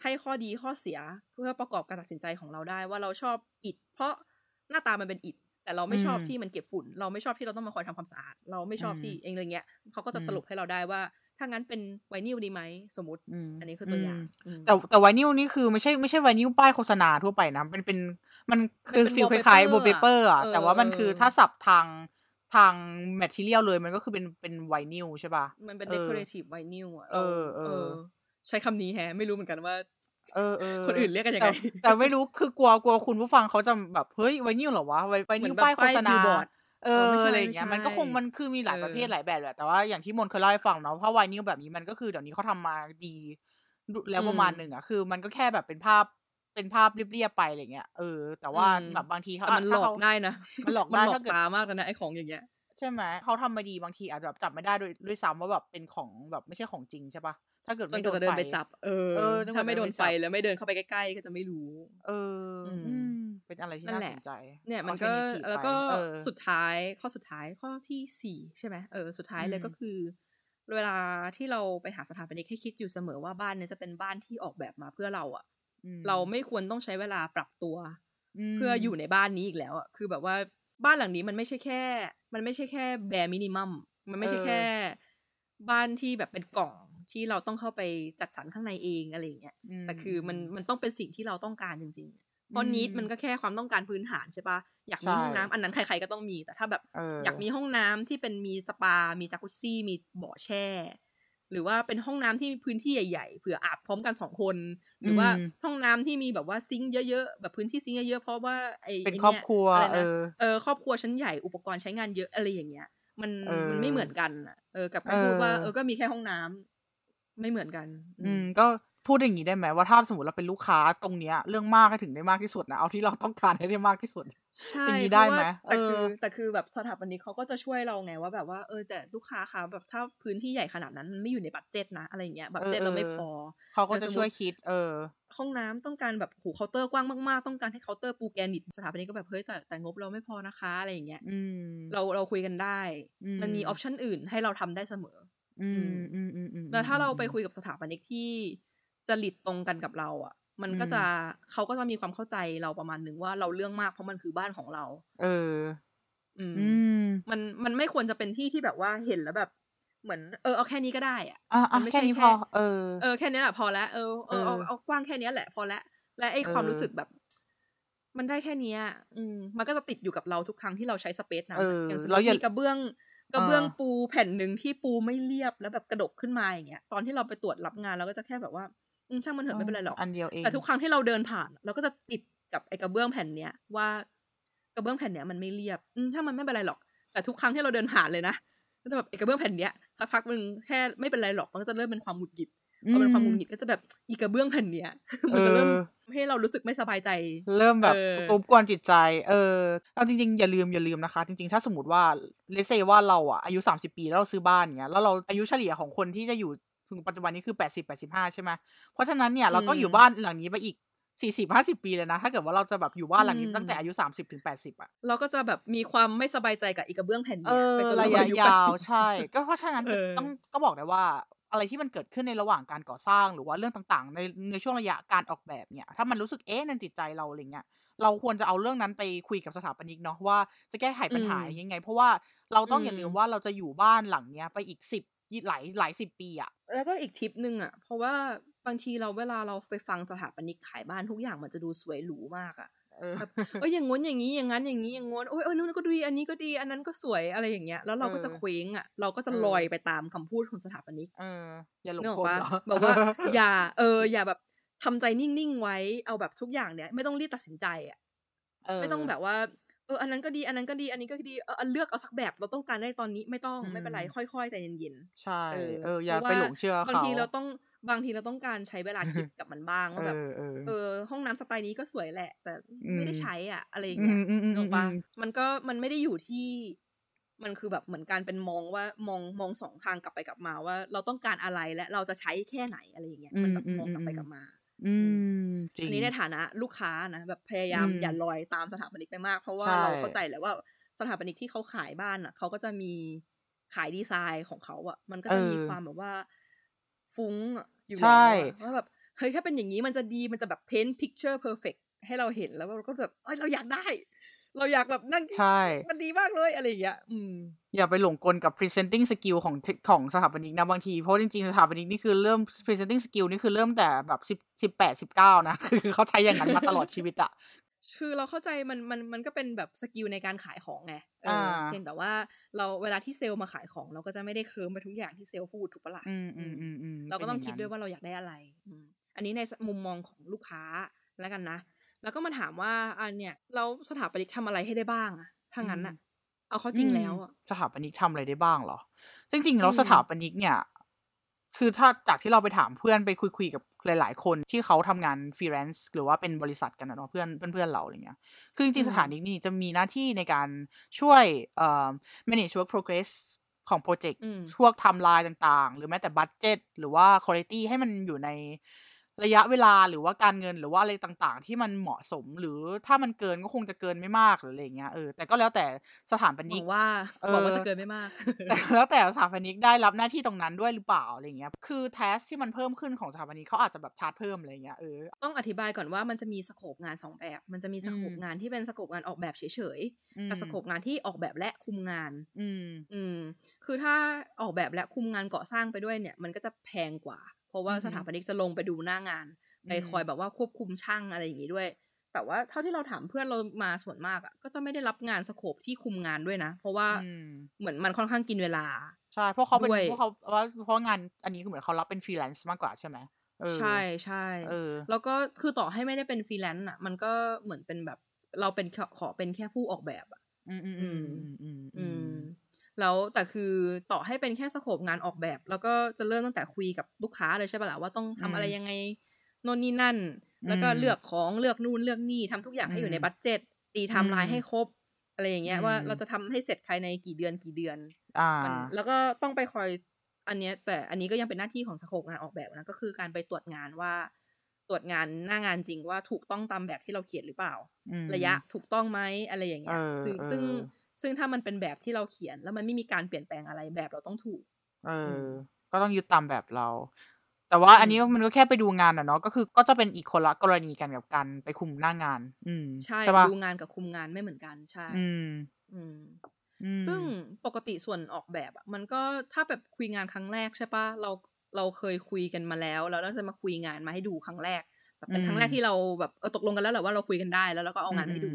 ให้ข้อดีข้อเสียเพื่อประกอบการตัดสินใจของเราได้ว่าเราชอบอิฐเพราะหน้าตามันเป็นอิฐ แต่เราไม่ชอบอืมที่มันเก็บฝุ่น เราไม่ชอบที่เราต้องมาคอยทำความสะอาด เราไม่ชอบอืมที่เองอะไรเงี้ยเขาก็จะอืมสรุปให้เราได้ว่า ถ้างั้นเป็นไวนิลดีไหมสมมติมอันนี้คือตัวอย่างมอืมแต่แต่ไวนิลนี่คือไม่ใช่ไม่ใช่ไวนิลป้ายโฆษณาทั่วไปนะมันเป็นมันคือมันเป็นฟิลค wallpaper ล้ายๆ w ว l เปเปอร์อะเออแต่ว่ามันเออคือถ้าสับทางทางแมทเทียลเลยมันก็คือเป็นเป็นไวนิลใช่ป่ะ มันเป็นเออ decorative vinyl อะเออเออ ใช้คำนี้แฮะ ไม่รู้เหมือนกันว่า เออเออคนอื่นเรียกกันยังไงแต่แต่ไม่รู้คือกลัวกลัวคุณผู้ฟังเขาจะแบบเฮ้ยไวนิลเหรอวะไวไวเหมืนิอลนแบบป้ายโฆษณาป้าย billboard เอเอออไม่ใช่อะไรอย่างเงี้ยไม่ใช่มันก็คงมันคือมีหลายเออประเภทหลายแบบแหละแต่ว่าอย่างที่มนเคยเล่าให้ฟังเนาะเพราะไวนิลแบบนี้มันก็คือเดี๋ยวนี้เขาทำมาดีแล้วประมาณหนึ่งอะคือ มันก็แค่แบบเป็นภาพเป็นภาพเรียบๆไปอะไรเงี้ยเออแต่ว่าอืมแบบบางทีเขาแต่มันหลถ้าอกเขาได้นะมันหลอกมันได้หลอถ้ากเกิดตามากเลยนะไอ้ของอย่างเงี้ยใช่ไหมเขาทำมาดีบางทีอาจจะแบบจับไม่ได้ด้วยด้วยซ้ำว่าแบบเป็นของแบบไม่ใช่ของจริงใช่ปะ ถ้าเกิดจนไม่กโดว่านจะเดินไฟไปจับ เออเออจนกว่าถ้าไม่จะโดเดินนไปไฟจับแล้วไม่เดินเข้าไปใกล้ๆก็จะไม่รู้ เอออมอืมเป็นอะไรที่นั่นน่าแหละสนใจ เนี่ยมันก็ alternative แล้วก็ไปเออสุดท้ายข้อสุดท้ายข้อที่สี่ใช่ไหมเออสุดท้ายเลยอืมก็คือ เวลาที่เราไปหาสถาปนิกให้คิดอยู่เสมอว่าบ้านเนี้จะเป็นบ้านที่ออกแบบมาเพื่อเราอะอืมเราไม่ควรต้องใช้เวลาปรับตัวมเพื่ออยู่ในบ้านนี้อีกแล้วอะคือแบบว่าบ้านหลังนี้มันไม่ใช่แค่ มันไม่ใช่แค่แบร์มินิมัมมันไม่ใช่แค่ บ้านที่แบบเป็นกล่อง ที่เราต้องเข้าไปจัดสรรข้างในเองอะไรอย่างเงี้ยมแต่คือมันมันต้องเป็นสิ่งที่เราต้องการจริงๆเพราะนิดมันก็แค่ความต้องการพื้นฐานใช่ปะอยากมีใช่ห้องน้ำอันนั้นใครๆก็ต้องมีแต่ถ้าแบบเอออยากมีห้องน้ำที่เป็นมีสปา มีจักรุซซี่ มีบ่อแช่ หรือว่าเป็นห้องน้ำที่มีพื้นที่ใหญ่ๆเผื่ออาบพร้อมกันสองคน หรือว่าอืมห้องน้ำที่มีแบบว่าซิงค์เยอะๆแบบพื้นที่ซิงค์เยอะๆเพราะว่าไอ้เป็นไอ้ครอบยครัวอะไรเอนะอเออครอบครัวชั้นใหญ่อุปกรณ์ใช้งานเยอะอะไรอย่างเงี้ยมันเออมันไม่เหมือนกันอะเออกับการเออพูดว่าเออก็มีแค่ห้องน้ำ ไม่เหมือนกัน อืม ก็พูดอย่างนี้ได้ไหมว่าถ้าสมมติเราเป็นลูกค้าตรงเนี้ย เรื่องมากให้ถึงได้มากที่สุดนะเอาที่เราต้องการให้ได้มากที่สุดอย่างนี้ได้ราะไหมว่าแต่คือเออแต่คือแบบสถาปนิกเขาก็จะช่วยเราไงว่าแบบว่าเออแต่ลูกค้าคะแบบถ้าพื้นที่ใหญ่ขนาดนั้นมันไม่อยู่ใน budget นะอะไรอย่างเงี้ย budget เราไม่พอเขาก็จะสมมุติช่วยคิด แต่สมมุติ เออ ห้องน้ำต้องการแบบโหเคาน์เตอร์กว้างมากๆ ต้องการให้เคาน์เตอร์ปูแกรนิตสถาปนิกก็แบบเฮ้ยแต่แต่งบเราไม่พอนะคะอะไรอย่างเงี้ยอืมเราเราคุยกันได้อืมมันมีออปชันอื่นให้เราทำได้เสมอ อืมอืมอืมอืมแล้วถ้าเราไปคุยกับสถาปนิกที่จริตตรงกันกับเรา อะ มันก็จะเขาก็จะมีความเข้าใจเราประมาณหนึ่งว่าเราเรื่องมากเพราะมันคือบ้านของเรา เออ อืมอืมมันมันไม่ควรจะเป็นที่ที่แบบว่าเห็นแล้วแบบเหมือนเออเอาแค่นี้ก็ได้อะอะอะมันไม่แค่ใช่นี้แค่พอเออเออแค่นี้แหละพอแล้วเออเออเอาเออเอากว้างแค่นี้แหละ พอแล้วและไอ้ความเออรู้สึกแบบ มันได้แค่เนี้ยอืมมันก็จะติดอยู่กับเราทุกครั้งที่เราใช้สเปซนั้นเออะออย่างสมมแล้วติอย่ามีกระเบื้อง กระเบื้องอ่าปูแผ่นหนึ่งที่ปูไม่เรียบแล้วแบบกระดกขึ้นมาอย่างเงี้ยตอนที่เราไปตรวจรับงานเราก็จะแค่แบบว่าอืมช่างมันเถอะไม่เป็นไรหรอกอันเดียวเองแต่ทุกครั้งที่เราเดินผ่าน เราก็จะติดกับไอ้กระเบื้องแผ่นเนี้ยว่ากระเบื้องแผ่นเนี้ยมันไม่เรียบอืมถ้ามันไม่เป็นไรหรอก แต่ทุกครั้งที่เราเดินผ่านเลยนะก็จะแบบไอ้กระเบื้องแผ่นเนี้ยสักพักมึงแค่ไม่เป็นไรหรอกมันก็จะเริ่มเป็นความหงุดหงิด พอเป็นความหงุดหงิดก็จะแบบอีกระเบื้องแผ่นเนี้ยมันจะเริ่มเออให้เรารู้สึกไม่สบายใจ เริ่มแบบเออรบกวนจิตใจ เออเอาจริงๆ อย่าลืมอย่าลืมนะคะ จริงๆ ถ้าสมมติว่าเลเซว่าเราอะอายุสามสิบปีแล้วเราซื้อบ้านเงี้ยแล้วเราอายุเฉลี่ยของคนที่จะอยู่ถึงปัจจุบันนี้คือแปดสิบแปดสิบห้าใช่ไหมเพราะฉะนั้นเนี่ยเราต้องอยู่บ้านหลังนี้ไปอีกสี่สิบห้าสิบปีเลยนะ ถ้าเกิดว่าเราจะแบบอยู่บ้านหลังนี้ตั้งแต่อายุสามสิบถึงแปดสิบอะเราก็จะแบบมีความไม่สบายใจกับอีกกระเบื้องแผ่นเอเนี้ยอไปจนระเรายะอายุยาว80ใช่ ก็เพราะฉะนั้นเออต้องก็บอกได้ว่า อะไรที่มันเกิดขึ้นในระหว่างการก่อสร้างหรือว่าเรื่องต่างๆ ในในช่วงระยะการออกแบบเนี่ย ถ้ามันรู้สึกเอ๊ะในจิตใจเราอะไรเงี้ยเราควรจะเอาเรื่องนั้นไปคุยกับสถาปนิกเนาะว่าจะแก้ไขปัญหาอืมยังไง เพราะว่าเราต้องอืมอย่าลืมว่าเราจะอยู่บ้านหลังเนี้ยไปอีกสิบหลายหลายสิบปีอะแล้วก็อีกทิปหนึ่งอะเพราะว่าบางทีเราเวลาเราไปฟังสถาปนิกขายบ้านทุกอย่างมันจะดูสวยหรูมากอะ เออแบบเอ้ยอย่างง้นอย่างนี้อย่างนั้นอย่างนี้อย่างง้นโอ้ยเอ้ยนู่นก็ดีอันนี้ก็ดีอันนั้นก็สวยอะไรอย่างเงี้ยแล้วเราก็จะเออเคว้งอะเราก็จะเออลอยไปตามคำพูดของสถาปนิกเอออย่าหลงเนกออกกลปะเหรอแบบว่า อย่า เออ อย่าแบบทำใจนิ่งๆไว้เอาแบบทุกอย่างเนี้ยไม่ต้องรีบตัดสินใจอะเออไม่ต้องแบบว่าเอออันนั้นก็ดีอันนั้นก็ดีอันนี้ก็ดีเออเอาเลือกเอาสักแบบเราต้องการได้ตอนนี้ไม่ต้องไม่เป็นไรอืมค่อยๆใจเย็นใช่ๆเออเอออย่าพระไปว่หลงเชื่อบางเขาทีเราต้อง บางทีเราต้องการใช้เวลาคิดกับมันบ้างว่าเอแบบอเออเออ ห้องน้ำสไตล์นี้ก็สวยแหละ แต่อืมไม่ได้ใช้อะ อะไรอย่างอืเงี้ยมอืมอืมนึกออกปะอืมมันก็มันไม่ได้อยู่ที่ มันคือแบบเหมือนการเป็นมองว่ามองมองสองทางกลับไปกลับมาว่า เราต้องการอะไรและเราจะใช้แค่ไหนอะไรอย่างเงี้ยมันแบบอืมมองกลับไปอืมกลับมา อืมจริงอันนี้ในฐานะลูกค้านะแบบพยายามอืมอย่าลอยตามสถาปนิกไปมาก เพราะว่าใช่เราเข้าใจแหละว่าสถาปนิกที่เขาขายบ้านอะเขาก็จะมีขายดีไซน์ของเขาอะ มันก็จะมีความแบบว่า ฟุ้งอะอยู่ใช่แล้วอะว่าแบบเฮ้ยถ้าเป็นอย่างนี้มันจะดีมันจะแบบ paint picture perfect ให้เราเห็นแล้วเราก็แบบเอ้ยเราอยากได้ เราอยากแบบนั่งใช่มันดีมากเลยอะไรอย่างเงี้ยอืมอย่าไปหลงกลกับ presenting skill ของของสถาปนิกนะบางทีเพราะจริงๆสถาปนิกนี่คือเริ่ม presenting skill นี่คือเริ่มแต่แบบสิบสิบแปดสิบเก้านะ คือเขาใช้อย่างนั้นมาตลอดชีวิตอะ คือเราเข้าใจมันมันมันก็เป็นแบบ skill ในการขายของไงเอออาเพียงแต่ว่าเราเวลาที่เซลล์มาขายของ เราก็จะไม่ได้ confirm ไปทุกอย่างที่เซลล์พูดถูกปะล่ะอืมอืมอืมอืมเราก็ต้องคิดป็นด้วยงนั้นว่าเราอยากได้อะไรอืมอันนี้ในมุมมองของลูกค้าแล้วกันนะ แล้วก็มาถามว่าอันเนี้ยเราสถาปนิกทำอะไรให้ได้บ้างอะถ้างั้นอะเอาเข้าจริงแล้วอะสถาปนิกทำอะไรได้บ้างเหรอจริงๆแล้วอืมสถาปนิกเนี่ย คือถ้าจากที่เราไปถามเพื่อนไปคุยคุยๆกับ หลาย ๆ คนที่เขาทำงานฟรีแลนซ์หรือว่าเป็นบริษัทกันนะเนาะเพื่อนเพื่อนๆเราอะไรเงี้ย คือจริงๆสถาปนิกนี่จะมีหน้าที่ในการช่วยเอ่อ manage work progress ของโปรเจกต์อืมพวกไทม์ไลน์ต่างๆ หรือแม้แต่ budget หรือว่าคุณภาพให้มันอยู่ใน ระยะเวลาหรือว่าการเงินหรือว่าอะไรต่างๆ ที่มันเหมาะสมหรือถ้ามันเกินก็คงจะเกินไม่มากหรืออะไรอย่างเงี้ยเออแต่ก็แล้วแต่สถานปหนิวักงว่าเอหวังอว่าจะเกินไม่มาก แต่แล้วแต่สถาปนิกได้รับหน้าที่ตรงนั้นด้วยหรือเปล่าอะไรอย่างเงี้ยคือแทสที่มันเพิ่มขึ้นของสถาปนิกเขาอาจจะแบบชาร์จเพิ่มอะไรอย่างเงี้ยเออต้องอธิบายก่อนว่ามันจะมีสโคปงานสองแบบ มันจะมีสอืโคมปงานที่เป็นสโคปงานออกแบบเฉยอืๆมกับสโคปงานที่ออกแบบและคุมงาน อืมอืมคือถ้าออกแบบและคุมงานก่อสร้างไปด้วยเนี่ย มันก็จะแพงกว่า เพราะว่าอือฮึสถาปนิกจะลงไปดูหน้างาน ไปอืมคอยแบบว่าควบคุมช่างอะไรอย่างงี้ด้วย แต่ว่าเท่าที่เราถามเพื่อนเรามาส่วนมากอะก็จะไม่ได้รับงาน scope ที่คุมงานด้วยนะ เพราะว่าอืมเหมือนมันค่อนข้างกินเวลาใช่เพราะเขาเป็นด้วยเพราะเขาว่าเพราะงานอันนี้คือเหมือนเขารับเป็นฟรีแลนซ์มากกว่าใช่ไหมเออใช่ใช่เออแล้วก็คือต่อให้ไม่ได้เป็นฟรีแลนซ์อะ มันก็เหมือนเป็นแบบ เราเป็นขอขอเป็นแค่ผู้ออกแบบอะ อืมอืมอืมอืมอืมอืม แล้วแต่คือต่อให้เป็นแค่ scope งานออกแบบ แล้วก็จะเริ่มตั้งแต่คุยกับลูกค้าเลยใช่ปะล่ะว่าต้องทำอะไรยังไงโน่นนี่นั่น แล้วก็เลือกของเลือกนู่นเลือกนี่ทำทุกอย่างให้อยู่ในบัตเจ็ตตีไทม์ไลน์ให้ครบอะไรอย่างเงี้ยว่าเราจะทำให้เสร็จภายในกี่เดือนกี่เดือนอ่ามันแล้วก็ต้องไปคอยอันเนี้ยแต่อันนี้ก็ยังเป็นหน้าที่ของ scope งานออกแบบนะก็คือการไปตรวจงานว่า ตรวจงานหน้างานจริงว่าถูกต้องตามแบบที่เราเขียนหรือเปล่าอืมระยะถูกต้องไหมอะไรอย่างเงี้ยเออซึ่งเออซึ่ง ซึ่งถ้ามันเป็นแบบที่เราเขียน แล้วมันไม่มีการเปลี่ยนแปลงอะไรแบบเราต้องถูก เออือมก็ต้องยึดตามแบบเรา แต่ว่าอืมอันนี้มันก็แค่ไปดูงานอะเนาะก็คือก็จะเป็นอีกคนละกรณีกันกับการไปคุมหน้างาน อืมใช่ใช่ปะดูงานกับคุมงานไม่เหมือนกันใช่อืมอืม อืมซึ่งปกติส่วนออกแบบอะมันก็ถ้าแบบคุยงานครั้งแรกใช่ปะเราเราเคยคุยกันมาแล้ว แล้วเราจะมาคุยงานมาให้ดูครั้งแรกแบบเป็นครั้งแรกที่เราแบบเออตกลงกันแล้วแหละว่าเราคุยกันได้แล้วเราก็เอางานให้ดู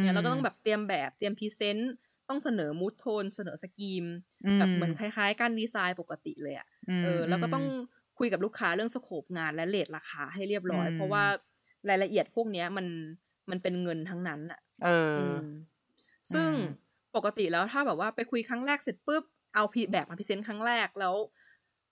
เนี่ยเราก็ต้องแบบเตรียมแบบเตรียม present ต้องเสนอ mood tone เสนอ scheme แบบเหมือนคล้ายๆการดีไซน์ปกติเลยอะมเออแล้วก็ต้องคุยกับลูกค้าเรื่อง scope งานและ rate ราคาให้เรียบร้อยอืมเพราะว่ารายละเอียดพวกเนี้ยมันมันเป็นเงินทั้งนั้นอะเออมซึ่งอืมปกติแล้วถ้าแบบว่าไปคุยครั้งแรกเสร็จปุ๊บเอาพีแบบมา present ครั้งแรกแล้ว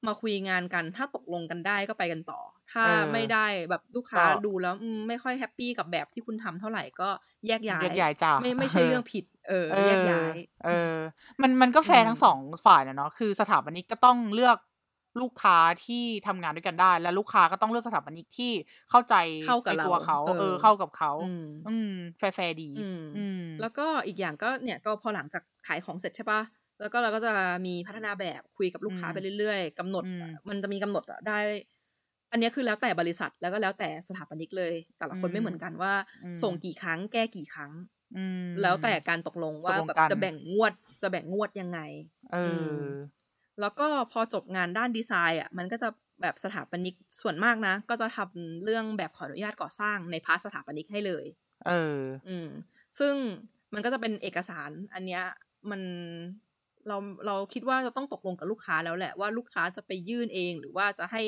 มาคุยงานกัน ถ้าตกลงกันได้ก็ไปกันต่อ ถ้าเออไม่ได้แบบลูกค้าก็ดูแล้วอืมไม่ค่อย happy กับแบบที่คุณทำเท่าไหร่ก็แยกย้ายแยกย้ายจ้ะไม่ไม่ใช่เรื่องผิดเออเออแยกย้าย เออ มันมันก็แฟร์อืมทั้งสองฝ่ายนะเนาะคือสถาปนิกก็ต้องเลือกลูกค้าที่ทำงานด้วยกันได้ และลูกค้าก็ต้องเลือกสถาปนิกที่เข้าใจเข้ากับในตัวเราเขาเออเออ เข้ากับเขา อืมอืมแฟร์ๆดีอืมอืมแล้วก็อีกอย่างก็เนี่ยก็พอหลังจากขายของเสร็จใช่ปะ แล้วก็เราก็จะมีพัฒนาแบบคุยกับลูกค้าอืมไปเรื่อยๆกำหนดอืมมันจะมีกำหนดอะได้ อันเนี้ยคือแล้วแต่บริษัทแล้วก็แล้วแต่สถาปนิกเลย แต่ละคนอืมไม่เหมือนกันว่าอืมส่งกี่ครั้งแก้กี่ครั้งอืมแล้วแต่การตกลงว่าตกลงแบบกันจะแบ่งงวดจะแบ่งงวดยังไงเอออแล้วก็พอจบงานด้านดีไซน์อะ มันก็จะแบบสถาปนิกส่วนมากนะ ก็จะทำเรื่องแบบขออนุญาตก่อสร้างใน part สถาปนิกให้เลย เออ อืม ซึ่งมันก็จะเป็นเอกสาร อันเนี้ยมัน เราเราคิดว่าจะต้องตกลงกับลูกค้าแล้วแหละว่าลูกค้าจะไปยื่นเอง หรือว่าจะให้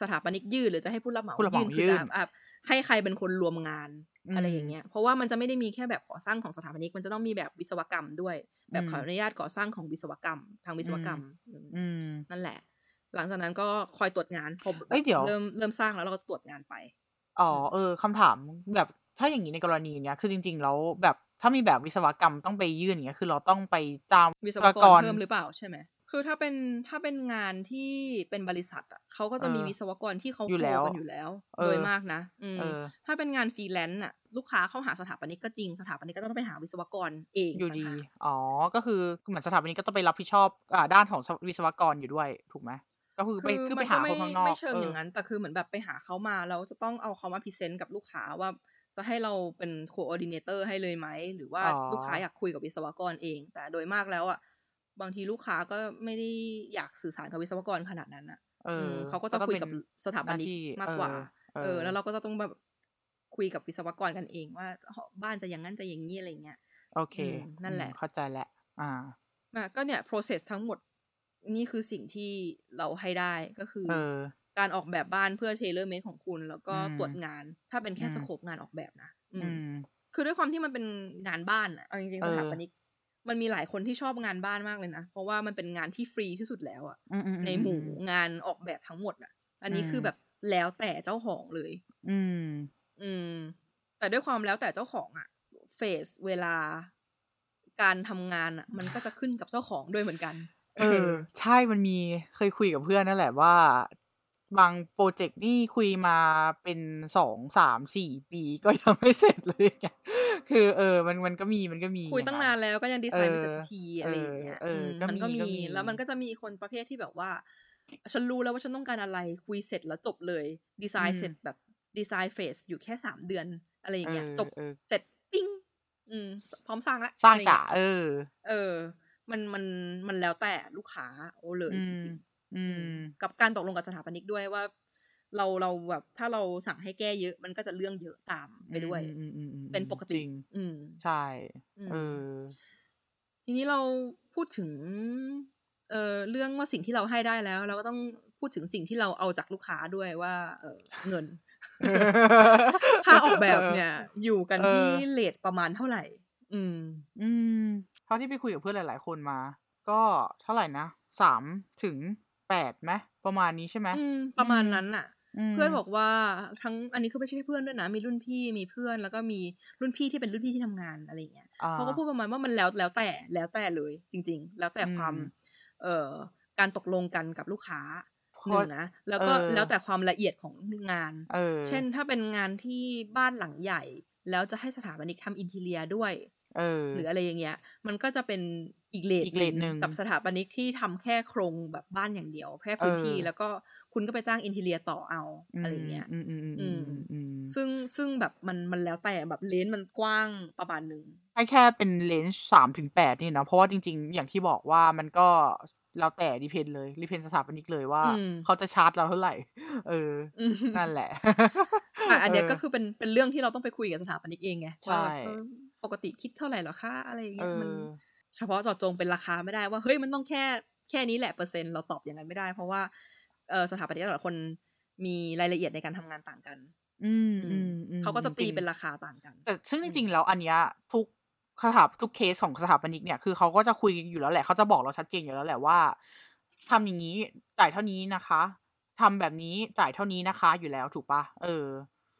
สถาปนิกยื่นหรือจะให้ผู้รับเหมาผู้รับเหมายื่นคือยื่จะนอะให้ใครเป็นคนรวมงานอืมอะไรอย่างเงี้ย เพราะว่ามันจะไม่ได้มีแค่แบบก่อสร้างของสถาปนิก มันจะต้องมีแบบวิศวกรรมด้วย แบบอืมขออนุญาตก่อสร้างของวิศวกรรม ทางวิศวกรรมอืมอืมนั่นแหละ หลังจากนั้นก็คอยตรวจงานพอเอ้ยเดี๋ยวเริ่มเริ่มสร้างแล้วเราก็จะตรวจงานไป อ๋อเออคำถามแบบถ้าอย่างนี้ในกรณีเนี้ยคือจริง ๆ แล้วแบบ ถ้ามีแบบวิศวกรรมต้องไปยื่นอย่างเงี้ยคือเราต้องไปจ้างวิศวกรเพิ่มหรือเปล่าใช่ไหมคือถ้าเป็นถ้าเป็นงานที่เป็นบริษัทอะเขาก็จะมีเออวิศวกรที่เขาอยู่ co แล้วกันอยู่แล้วเออโดยมากนะอืมเออถ้าเป็นงานฟรีแลนซ์อะ ลูกค้าเข้าหาสถาปนิกก็จริงสถาปนิกก็ต้องไปหาวิศวกรเองอยู่ดีต่างหากอ๋อ ก็คือเหมือนสถาปนิกก็ต้องไปรับผิดชอบอ่าด้านของวิศวกรอยู่ด้วยถูกไหมก็คือไปคือไปมันหาก็ไม่คนข้างนอกไม่เชิงเออออย่างนั้นแต่คือเหมือนแบบไปหาเขามาแล้วจะต้องเอาเขามา present กับลูกค้าว่า จะให้เราเป็น coordinator ให้เลยไหม หรือว่าอ๋อลูกค้าอยากคุยกับวิศวกรเอง แต่โดยมากแล้วอะบางทีลูกค้าก็ไม่ได้อยากสื่อสารกับวิศวกรขนาดนั้นอะเออมเขาก็จะคุยกับสถาปนิกหน้าที่มากกว่าเออเออ แล้วเราก็จะต้องแบบคุยกับวิศวกรกันเองว่าบ้านจะอย่างนั้นจะอย่างนี้อะไรเงี้ยโอเคอืมนั่นแหละอืมเข้าใจแล้วอ่าอะก็เนี่ย process ทั้งหมดนี่คือสิ่งที่เราให้ได้ก็คือเออ การออกแบบบ้านเพื่อ tailor-made ของคุณ แล้วก็อืมตรวจงาน ถ้าเป็นแค่อืมสโคปงานออกแบบนะอืมอืม คือด้วยความที่มันเป็นงานบ้านอะเอาจริงเอๆอสถาปนิกมันมีหลายคนที่ชอบงานบ้านมากเลยนะ เพราะว่ามันเป็นงานที่ฟรีที่สุดแล้วอะอืมอืมในหมู่งานออกแบบทั้งหมดอะอันนี้อืมคือแบบแล้วแต่เจ้าของเลย อืม อืม แต่ด้วยความแล้วแต่เจ้าของอะเฟสเวลาการทำงานอะมันก็จะขึ้นกับเจ้าของด้วยเหมือนกัน เออ ใช่มันมีเคยคุยกับเพื่อนนั่นแหละว่า บางโปรเจกต์นี่คุยมาเป็นสองสามสี่ปีก็ยังไม่เสร็จเลยไงคือ เออ มันมันก็มีมันก็มี คุยตั้งะะนานแล้วก็ยังดีเอไซน์ไม่อเสร็จสักทีเออะไรออย่างเงี้ยเออือมก็มันมีก็ก็มีมีแล้วมันก็จะมีคนประเภทที่แบบว่า ฉันรู้แล้วว่าฉันต้องการอะไรคุยเสร็จแล้วจบเลย ดีไซอืน์มเสร็จแบบดีไซน์เฟสอยู่แค่สามเดือนอะไรอเอย่างเงี้ยอจบเออเสร็จปิ้งอืมพร้อมสร้างละสร้างอะไรกะเงี้ยเออ เออ มันมันมันแล้วแต่ลูกค้าโอ้เลยอืจมริงๆอือืมม กับการตกลงกับสถาปนิกด้วยว่า เราเราแบบถ้าเราสั่งให้แก้เยอะ มันก็จะเรื่องเยอะตามอืไปมด้วยอืมอืมอืมอืมเป็นปกจติริงอืมใช่อืเอมอทีนี้เราพูดถึง เอ่อเรื่องว่าสิ่งที่เราให้ได้แล้ว เราก็ต้องพูดถึงสิ่งที่เราเอาจากลูกค้าด้วยว่า เออเงินค่าออกแบเอบอเนี่ย อยู่กันเอที่อเลทประมาณเท่าไหร่ อืม อืมเท่าที่ไปคุยกับเพื่อนหลาย ๆ คนมา ก็เท่าไหร่นะสามถึง แปดไหมประมาณนี้ใช่ไหมอืมปอืระมาณมนั้นน่ะอืมเพื่อนบอกว่าทั้งอันนี้คือไม่ใช่แค่เพื่อนด้วยนะ มีรุ่นพี่มีเพื่อนแล้วก็มีรุ่นพี่ที่เป็นรุ่นพี่ที่ทำงานอะไรอย่างเงี้ยอ่าเขาก็พูดประมาณว่ามันแล้วแล้วแต่แล้วแต่เลย จริง ๆ แล้วแต่อืความมเอ่อการตกลงกันกับลูกค้าเพหนึ่ราะงนะแล้วเอก็อแล้วแต่ความละเอียดของงานเออเช่นถ้าเป็นงานที่บ้านหลังใหญ่ แล้วจะให้สถาปนิกทำอินทีเรียด้วยเออ หรืออะไรอย่างเงี้ย มันก็จะเป็นอีกเลทอีกหเลนึ่ทงหนึ่งกับสถาปนิกที่ทำแค่โครงแบบบ้านอย่างเดียวแค่เอพื้นอที่ แล้วก็คุณก็ไปจ้างอินทีเรียต่อเอาอือะไรมเงี้ยอืมอืมอืมอือืมมอืมอืมซึ่งซึ่งแบบมันมันแล้วแต่แบบเลนส์มันกว้างประมาณหนึ่งให้แค่เป็น range สามถึงแปดนี่นะเพราะว่าจริง ๆ อย่างที่บอกว่ามันก็แล้วแต่ depend เลย depend สถาปนิกเลยว่าอืมเขาจะชาร์จเราเท่าไหร่ เอออืมนั่นแหละอะอันเนี้ยเออก็คือเป็นเป็นเรื่องที่เราต้องไปคุยกับสถาปนิกเองไงใช่ว่าแบบเออ ปกติคิดเท่าไหร่เหรอคะอะไรอย่างเงี้ยเออมันเฉพาะเจาะจงเป็นราคาไม่ได้ว่าเฮ้ยมันต้องแค่แค่นี้แหละเปอร์เซ็นต์เราตอบอย่างนั้นไม่ได้ เพราะว่าเออสถาปนิกแต่ละคนมีรายละเอียดในการทำงานต่างกัน อืมอือืมมอืมเขาก็จะจตีริงเป็นราคาต่างกัน แต่ซึ่งอืจมริงๆแล้วอันเนี้ยทุกสถาทุกเคสของสถาปนิกเนี่ยคือเขาก็จะคุยอยู่แล้วแหละเขาจะบอกเราชัดเจนอยู่แล้วแหละว่าทำอย่างนี้จ่ายเท่านี้นะคะทำแบบนี้จ่ายเท่านี้นะคะ อยู่แล้วถูกปะเออ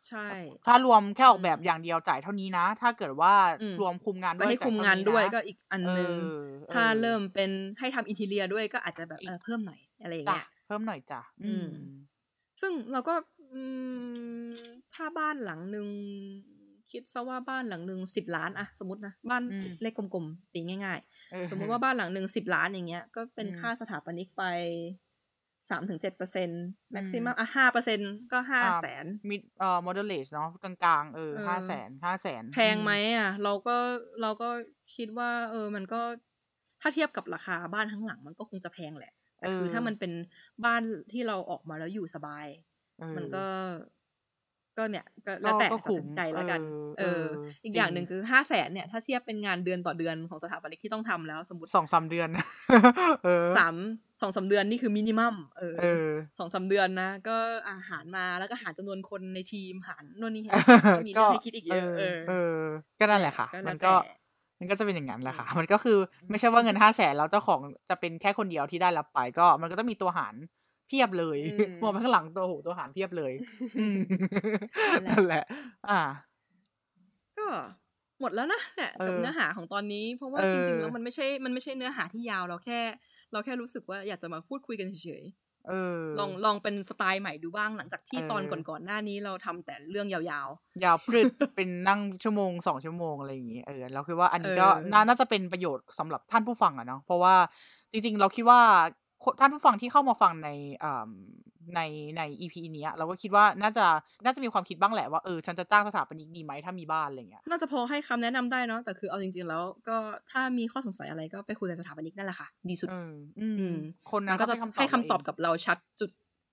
ใช่ ถ้ารวมแค่ออือกแบบมอย่างเดียวจ่ายเท่านี้นะ ถ้าเกิดว่าอืมรวมคุมงานจะด้วยให้จ่ายคุมานเท่างนี้ด้วยนะก็อีกอันเอหนึ่งอเอถ้าอเริ่มเป็นให้ทำอินทีเรียด้วยก็อาจจะแบบอีเอกอเพิ่มหน่อยอะไรอย่างจ้ะเงี้ยเพิ่มหน่อยจ้ะอือืมมซึ่งเราก็อืมถ้าบ้านหลังหนึ่งคิดซะว่าบ้านหลังหนึ่งสิบล้านอะสมมตินะบ้านอืมเลขกลมๆตีง่ายเออๆสมมติว่าบ้านหลังหนึ่งสิบล้านอย่างเงี้ย ก็เป็นอืมค่าสถาปนิกไป สามถึงเจ็ดเปอร์เซ็นต์อืแม็กมซิมัมอะห้าเปอร์เซ็นก็ห้าอ่าแสนมิดเอ่อ moderate เนาะกลางๆเออเอห้าอแสนห้าแสนแพงไหมอะ เราก็เราก็คิดว่า เออ มันก็ถ้าเทียบกับราคาบ้านทั้งหลังมันก็คงจะแพงแหละแต่เอคืออถ้ามันเป็นบ้านที่เราออกมาแล้วอยู่สบายเอมันอก็ก็เนี่ยก็ก็แล้วแต่ก็ตัดคุ้สิมนใจเอแล้วกันอเอเอออ อีกจอริย่างงหนึ่งคือห้าแสนเนี่ย ถ้าเทียบเป็นงานเดือนต่อเดือนของสถาปนิกที่ต้องทำแล้ว สมมติสองสามเดือนเออสาม สองสามเดือนนี่คือมินิมัมเออเออสองสามเดือนนะ ก็อาหารมาแล้วก็หารจำนวนคนในทีมหารโน่นนี่ก็มีก็เรื่องให้คิดอีกเอเยอะอเออเออก็นั่นแหละค่ะก็มัแล้วนแต่ก็มันก็จะเป็นอย่างนั้นแหละค่ะอืมมันก็คือไม่ใช่ว่าเงินห้าแสนแล้วเจ้าของจะเป็นแค่คนเดียวที่ได้รับไปก็ มันก็ต้องมีตัวหารเพียบเลยอืมมองไปข้างหลังตัวโหตัวหารเพียบเลยอืมนั่นแหละนั่นแหละ อ่า ก็หมดแล้วนะเนี่ยเออกับเนื้อหาของตอนนี้ เพราะว่าเออจริงๆแล้วมันไม่ใช่ มันไม่ใช่เนื้อหาที่ยาวเราแค่ เราแค่รู้สึกว่าอยากจะมาพูดคุยกันเฉยเออๆลองลองเป็นสไตล์ใหม่ดูบ้างหลังจากที่เออตอนก่อนๆหน้านี้เราทำแต่เรื่องยาวยาวพรึดเป็นนั่งชั่วโมงสองชั่วโมงอะไรอย่างงี้เออเราคิดว่าอันนี้ก็เออน่าน่าจะเป็นประโยชน์สำหรับท่านผู้ฟังอะเนาะเพราะว่าจริงๆ เราคิดว่าคนท่านผู้ฟังที่เข้ามาฟังในอ่า ในในอีพีเนี้ยเราก็คิดว่าน่าจะน่าจะมีความคิดบ้างแหละว่าเออฉันจะจ้างสถาปนิกดีไหมถ้ามีบ้านอะไรเงี้ยๆน่าจะพอให้คำแนะนำได้เนาะแต่คือเอาจริง ๆ แล้วก็ถ้ามีข้อสงสัยอะไรก็ไปคุยกับสถาปนิกนั่นแหละค่ะ ดีสุดเอออือืมมคนมันั้นนก็ก็จะให้คำตอบให้คำตอบเราเงกับเราชัดจุด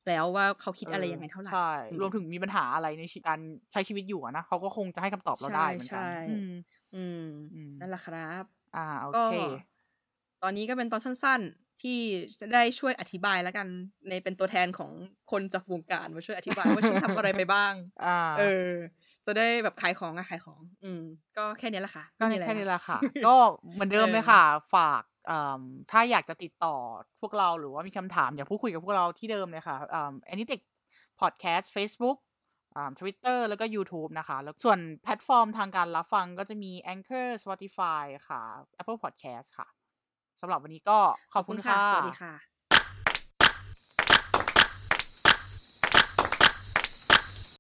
แล้วว่าเขาคิดเออะไรอยังไงเท่าไหร่ใช่อืมรวมถึงมีปัญหาอะไรในชีวิตการใช้ชีวิตอยู่อะนะเขาก็คงจะให้คำตอบเราใช่ได้เหมือนกันใช่อืมอืมอืมนั่นแหละครับ อ่าโอก็เค ตอนนี้ก็เป็นตอนสั้นๆ ที่จะได้ช่วยอธิบายแล้วกัน ในเป็นตัวแทนของคนจากวงการมาช่วยอธิบายว่าฉันทำอะไรไปบ้างอ่าเออ จะได้แบบขายของอะขายของ อืม ก็แค่นี้แหละค่ะ ก็ไม่มีอะไรแค่นี้ละแหละค่ะ ก็เหมือนเดิมเออเลยค่ะ ฝากอ่าถ้าอยากจะติดต่อพวกเราหรือว่ามีคำถามอยากพูดคุยกับพวกเราที่เดิมเลยค่ะอ่า Anytech Podcast Facebook อ่า Twitter แล้วก็ YouTube นะคะ แล้วส่วนแพลตฟอร์มทางการรับฟังก็จะมี Anchor Spotify ค่ะ Apple Podcast ค่ะ สำหรับวันนี้ก็ขอบคุณค่ะ สวัสดีค่ะ